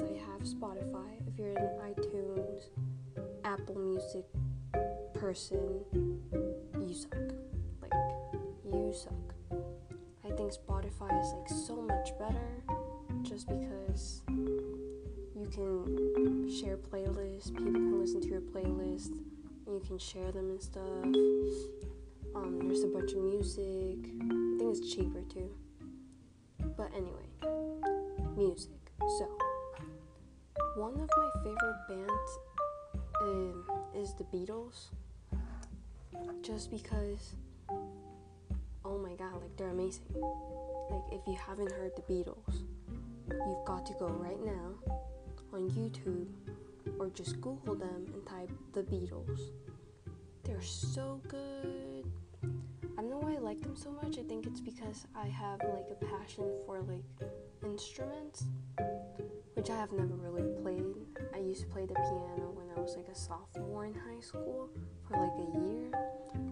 I have Spotify. If you're an iTunes, Apple Music person, you suck. Like, you suck. I think Spotify is like so much better just because you can share playlists, people can listen to your playlist, you can share them and stuff. Um, there's a bunch of music. I think it's cheaper too. But anyway, music. So, one of my favorite bands um, is the Beatles. Just because, oh my god, like they're amazing. Like, if you haven't heard the Beatles, you've got to go right now on YouTube or just Google them and type the Beatles. They're so good. I don't know why I like them so much. I think it's because I have like a passion for like instruments, which I have never really played. I used to play the piano when I was like a sophomore in high school for like a year,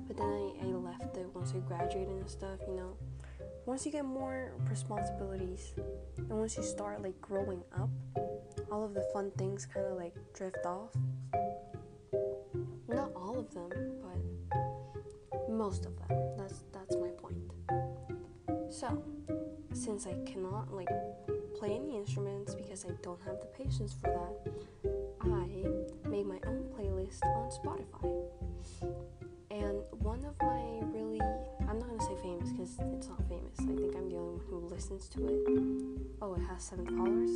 but then I, I left it once I graduated and stuff, you know. Once you get more responsibilities and once you start like growing up, all of the fun things kind of like drift off. Not all of them, but most of them. That's that's my point. So, since I cannot like play any instruments because I don't have the patience for that, I made my own playlist on Spotify. And one of my really, I'm not gonna say famous because it's not famous. I think I'm the only one who listens to it. Oh, it has seven followers?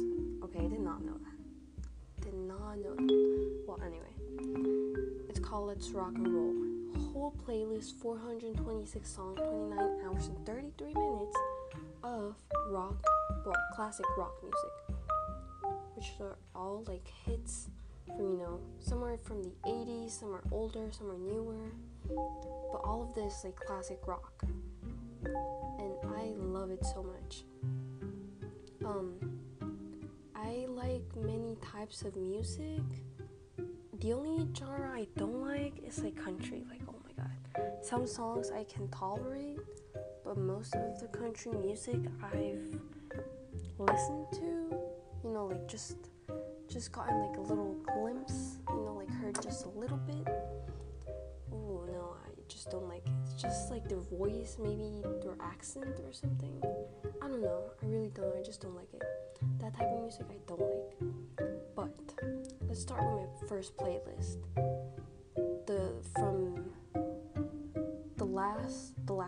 Okay, I did not know that. Did not know that. Well, anyway, it's called Let's Rock and Roll. Whole playlist, 426 songs, 29 hours and 33 minutes of rock, well, classic rock music, which are all like hits from you know somewhere from the 80s, some are older, some are newer, but all of this like classic rock, and I love it so much. Um, I like many types of music. The only genre I don't like is like country. Like, oh my god. Some songs I can tolerate, but most of the country music I've listened to, you know, like just just gotten like a little glimpse, you know, like heard just a little bit. Oh no, I just don't like it. It's just like their voice, maybe their accent or something. I don't know. I really don't. I just don't like it. That type of music I don't like. But let's start with my first playlist.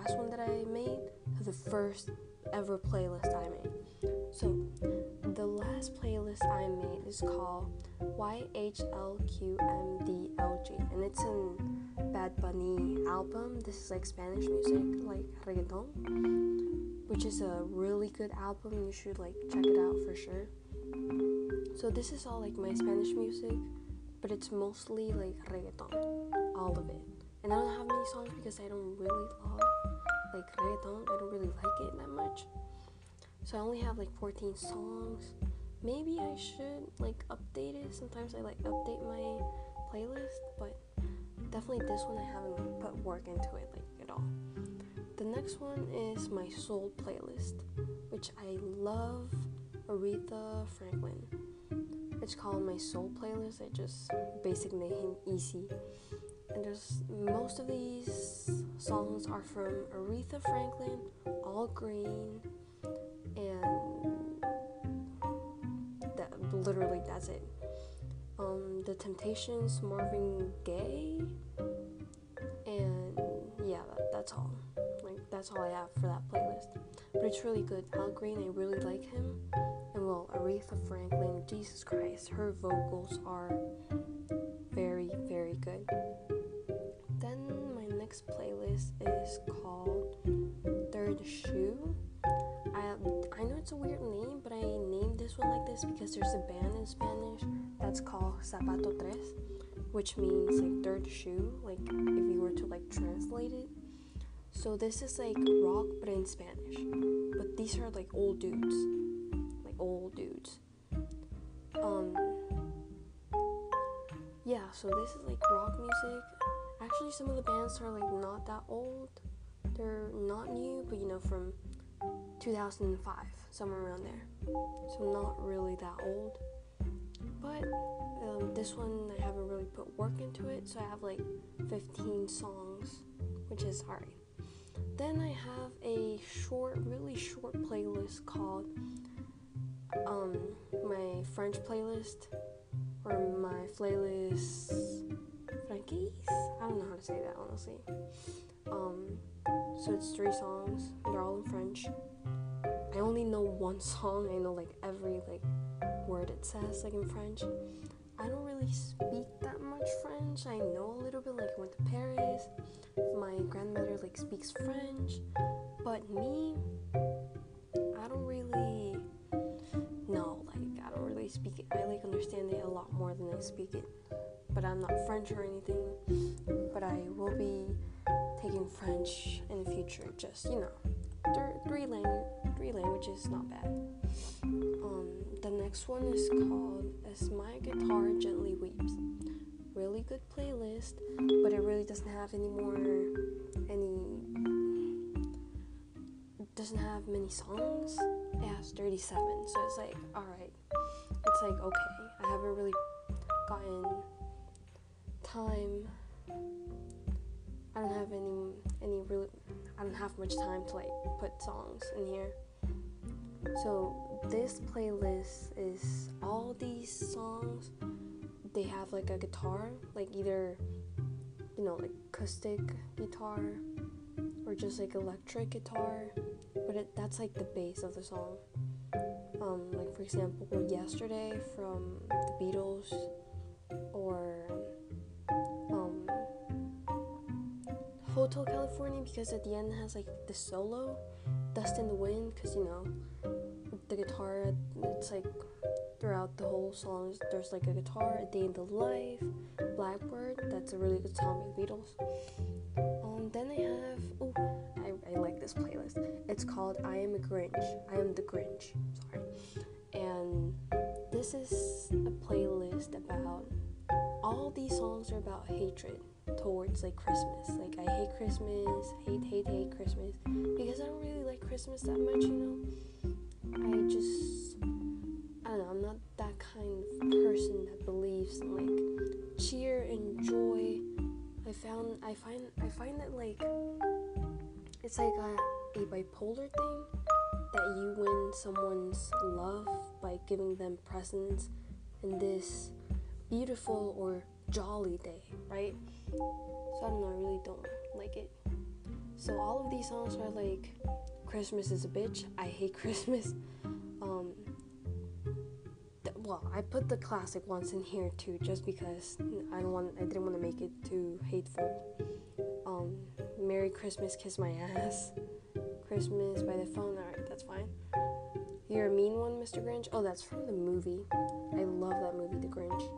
Last one that I made to the first ever playlist I made. So the last playlist I made is called YHLQMDLG and it's an Bad Bunny album. This is like Spanish music, like reggaeton, which is a really good album. You should like check it out for sure. So this is all like my Spanish music, but it's mostly like reggaeton, all of it. And I don't have many songs because I don't really love like reggaeton. I don't really like it that much. So I only have like 14 songs. Maybe I should like update it. Sometimes I like update my playlist, but definitely this one I haven't put work into it like at all. The next one is my soul playlist, which I love Aretha Franklin. It's called my soul playlist. I just basic name easy. And there's most of these songs are from Aretha Franklin, Al Green, and that literally that's it. Um, the Temptations, Marvin Gaye, and yeah, that, that's all. Like that's all I have for that playlist. But it's really good. Al Green, I really like him, and well, Aretha Franklin, Jesus Christ, her vocals are because there's a band in Spanish that's called Zapato Tres, which means like third shoe, like if you were to like translate it. So this is like rock but in Spanish. But these are like old dudes. Like old dudes. Um Yeah, so this is like rock music. Actually some of the bands are like not that old. They're not new, but you know from 2005, somewhere around there. So not really that old. but um, this one I haven't really put work into it, so I have like 15 songs, which is alright. Then I have a short, really short playlist called um, my French playlist or my playlist Frankies. I don't know how to say that honestly. Um, so it's three songs. They're all in French. I only know one song. I know like every like word it says like in French. I don't really speak that much French. I know a little bit like I went to Paris. My grandmother like speaks French, but me, I don't really know. Like I don't really speak it. I like understand it a lot more than I speak it. But I'm not French or anything. But I will be taking French in the future. Just you know, th- three language, three languages, not bad. Um, the next one is called "As My Guitar Gently Weeps." Really good playlist, but it really doesn't have any more any doesn't have many songs. It has 37, so it's like alright. It's like okay. I haven't really gotten time I don't have any any really I don't have much time to like put songs in here. So this playlist is all these songs they have like a guitar, like either you know, like acoustic guitar or just like electric guitar, but it, that's like the base of the song. Um, like for example, yesterday from the Beatles or Hotel California because at the end it has like the solo, Dust in the Wind, because you know, the guitar, it's like throughout the whole song, there's like a guitar, A Day in the Life, Blackbird, that's a really good song by Beatles. Um, then I have, oh, I, I like this playlist. It's called I Am a Grinch. I Am the Grinch, sorry. And this is a playlist about, all these songs are about hatred towards like Christmas. Like I hate Christmas, hate hate hate Christmas because I don't really like Christmas that much, you know. I just I don't know, I'm not that kind of person that believes in like cheer and joy. I found I find I find that like it's like a, a bipolar thing that you win someone's love by giving them presents in this beautiful or jolly day, right? So I don't know, I really don't like it. So all of these songs are like Christmas is a bitch. I hate Christmas. Um th- well, I put the classic ones in here too just because I don't want I didn't want to make it too hateful. Um Merry Christmas Kiss My Ass. Christmas by the phone. All right, that's fine. You're a mean one, Mr. Grinch. Oh, that's from the movie. I love that movie, The Grinch.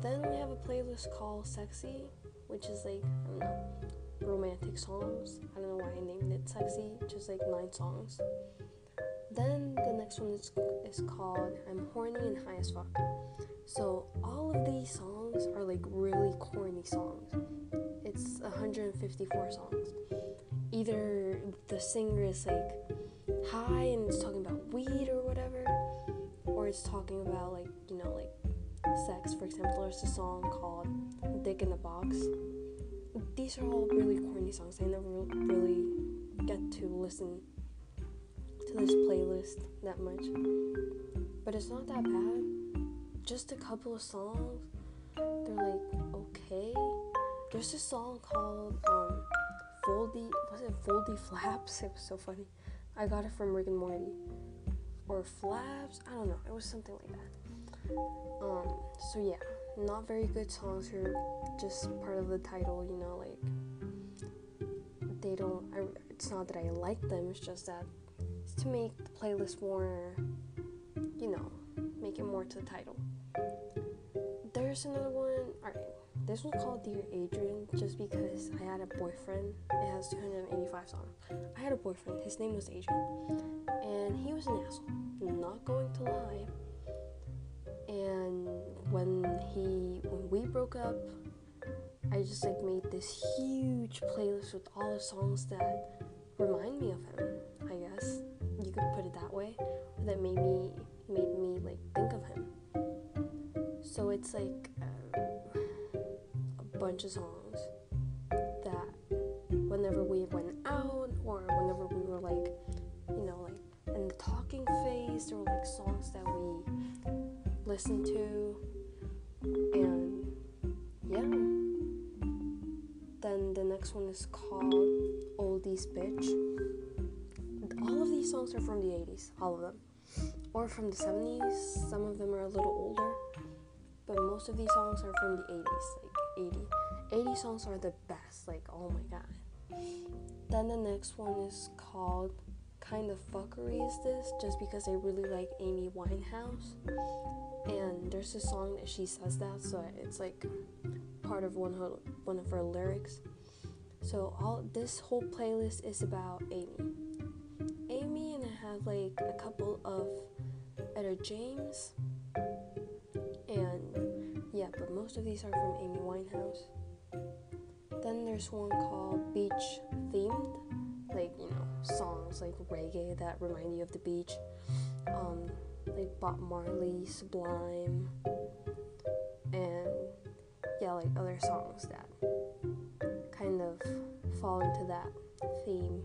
Then we have a playlist called Sexy, which is like, I don't know, romantic songs. I don't know why I named it Sexy, just like nine songs. Then the next one is, is called I'm Horny and High as Fuck. So all of these songs are like really corny songs. It's 154 songs. Either the singer is like high and it's talking about weed or whatever, or it's talking about like, you know, like sex, for example, there's a song called Dick in the Box. These are all really corny songs. I never really get to listen to this playlist that much. But it's not that bad. Just a couple of songs. They're like okay. There's a song called um Foldy was it Foldy Flaps? It was so funny. I got it from Rick and Morty. Or Flaps? I don't know. It was something like that. Um, so yeah, not very good songs are just part of the title, you know, like they don't I, it's not that I like them, it's just that it's to make the playlist more you know, make it more to the title. There's another one. Alright, this one's called Dear Adrian just because I had a boyfriend. It has 285 songs. I had a boyfriend, his name was Adrian, and he was an asshole. not going to lie and when he when we broke up i just like made this huge playlist with all the songs that remind me of him i guess. You could put it that way that made me made me like think of him. So it's like uh, a bunch of songs that whenever we went listened to, and yeah. Then the next one is called Oldies Bitch. All of these songs are from the 80s, all of them. Or from the 70s, some of them are a little older. But most of these songs are from the 80s, like 80. 80 songs are the best, like oh my god. Then the next one is called Kind of Fuckery Is This, just because I really like Amy Winehouse. And there's a song that she says that, so it's like part of one one of her lyrics. So all this whole playlist is about Amy. Amy and I have like a couple of Etta James and yeah, but most of these are from Amy Winehouse. Then there's one called Beach Themed, like you know songs like reggae that remind you of the beach. Um, like Bob Marley, Sublime, and yeah, like other songs that kind of fall into that theme.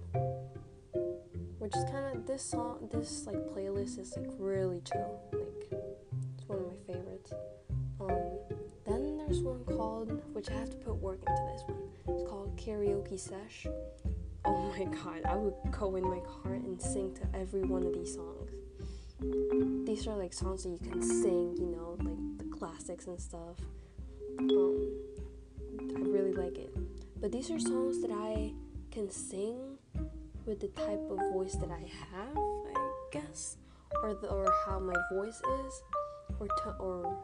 Which is kind of this song, this like playlist is like really chill. Like it's one of my favorites. Um, then there's one called, which I have to put work into this one. It's called Karaoke Sesh. Oh my god, I would go in my car and sing to every one of these songs. These are like songs that you can sing, you know, like the classics and stuff. Um, I really like it. But these are songs that I can sing with the type of voice that I have, I guess, or the, or how my voice is, or to, or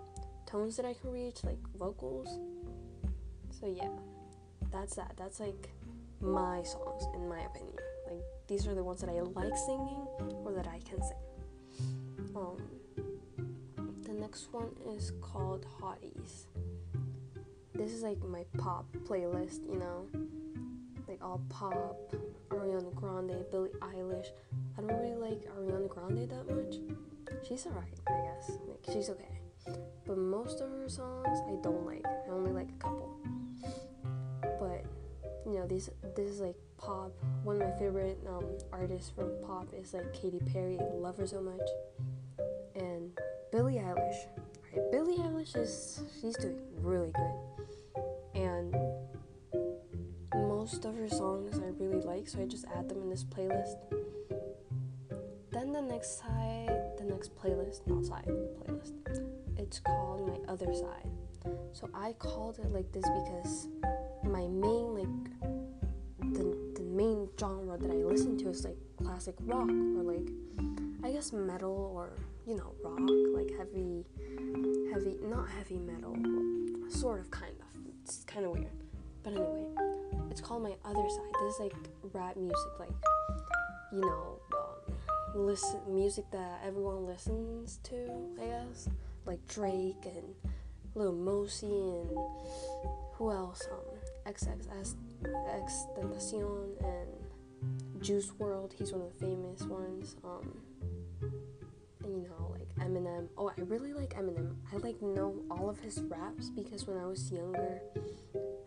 tones that I can reach, like vocals. So yeah, that's that. That's like my songs, in my opinion. Like these are the ones that I like singing or that I can sing. Um, the next one is called Hotties. This is like my pop playlist, you know, like all pop, Ariana Grande, Billie Eilish. I don't really like Ariana Grande that much. She's alright, I guess. Like she's okay. But most of her songs I don't like. I only like a couple. But you know, these this is like pop. One of my favorite um, artists from pop is like Katy Perry. I love her so much. And Billie Eilish. Right, Billie Eilish is she's doing really good. And most of her songs I really like, so I just add them in this playlist. Then the next side, the next playlist, not side, playlist. It's called My Other Side. So I called it like this because my main like main genre that I listen to is like classic rock or like I guess metal or you know rock like heavy heavy not heavy metal sort of kind of. It's kind of weird. But anyway it's called my other side. This is like rap music like you know um, listen music that everyone listens to I guess. Like Drake and Lil Mosey and who else? Um XXS X and Juice WRLD. he's one of the famous ones. Um and you know like Eminem. Oh I really like Eminem. I like know all of his raps because when I was younger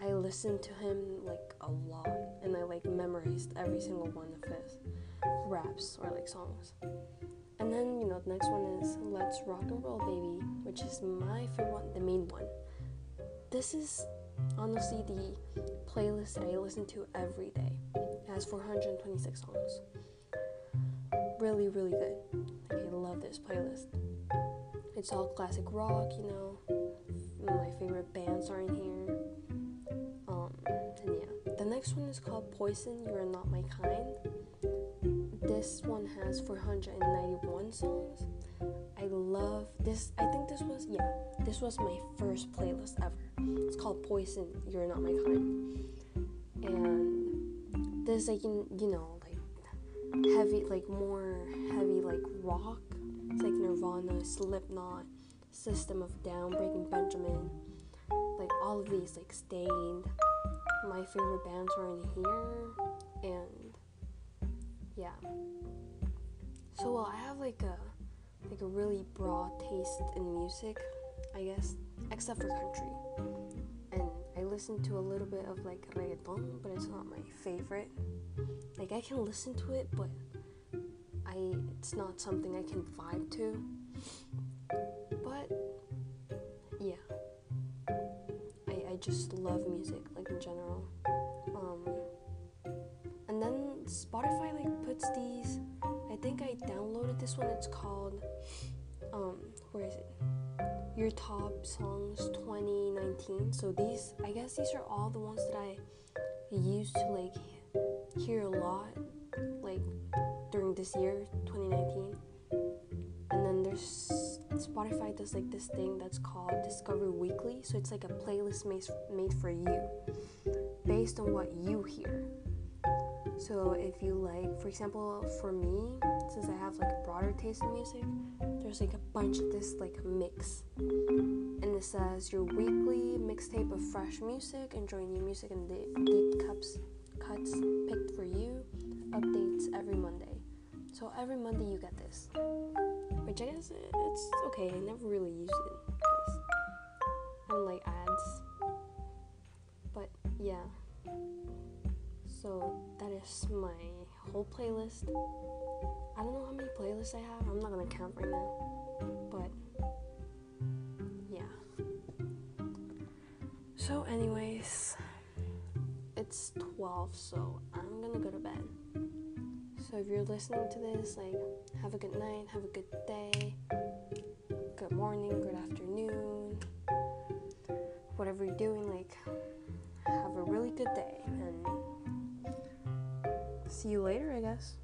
I listened to him like a lot. And I like memorized every single one of his raps or like songs. And then, you know, the next one is Let's Rock and Roll Baby, which is my favorite the main one. This is honestly the CD playlist that I listen to every day. It has 426 songs. Really, really good. Like, I love this playlist. It's all classic rock, you know. My favorite bands are in here. Um, and yeah. The next one is called Poison, You Are Not My Kind this one has 491 songs. I love this. I think this was, yeah, this was my first playlist ever. It's called Poison, You're Not My Kind. And this, like, you, know, like heavy, like more heavy, like rock. It's like Nirvana, Slipknot, System of Down, Breaking Benjamin. Like all of these, like Staind. My favorite bands are in here. And yeah. So well, I have like a like a really broad taste in music, I guess. except for country. Listen to a little bit of like reggaeton, but it's not my favorite. Like I can listen to it, but I it's not something I can vibe to. But yeah, I I just love music like in general. Um, and then Spotify like puts these. I think I downloaded this one. It's called um where is it? Your top songs 2019. So these I guess these are all the ones that I used to like hear a lot like during this year 2019 and then there's spotify does like this thing that's called discover weekly. So it's like a playlist made, made for you based on what you hear. So if you like for example for me since i have like a broader taste in music there's like a bunch of this like mix and it says your weekly mixtape of fresh music enjoy new music and deep, cups cuts picked for you, updates every Monday. So every Monday you get this, which I guess it's okay. I never really use it because I don't like ads. But yeah, so that is my whole playlist. I don't know how many playlists I have. I'm not gonna count right now, but yeah. So, anyways it's 12, so I'm gonna go to bed. So if you're listening to this, like, have a good night, have a good day, good morning, good afternoon, whatever you're doing, like, have a really good day, and see you later, I guess.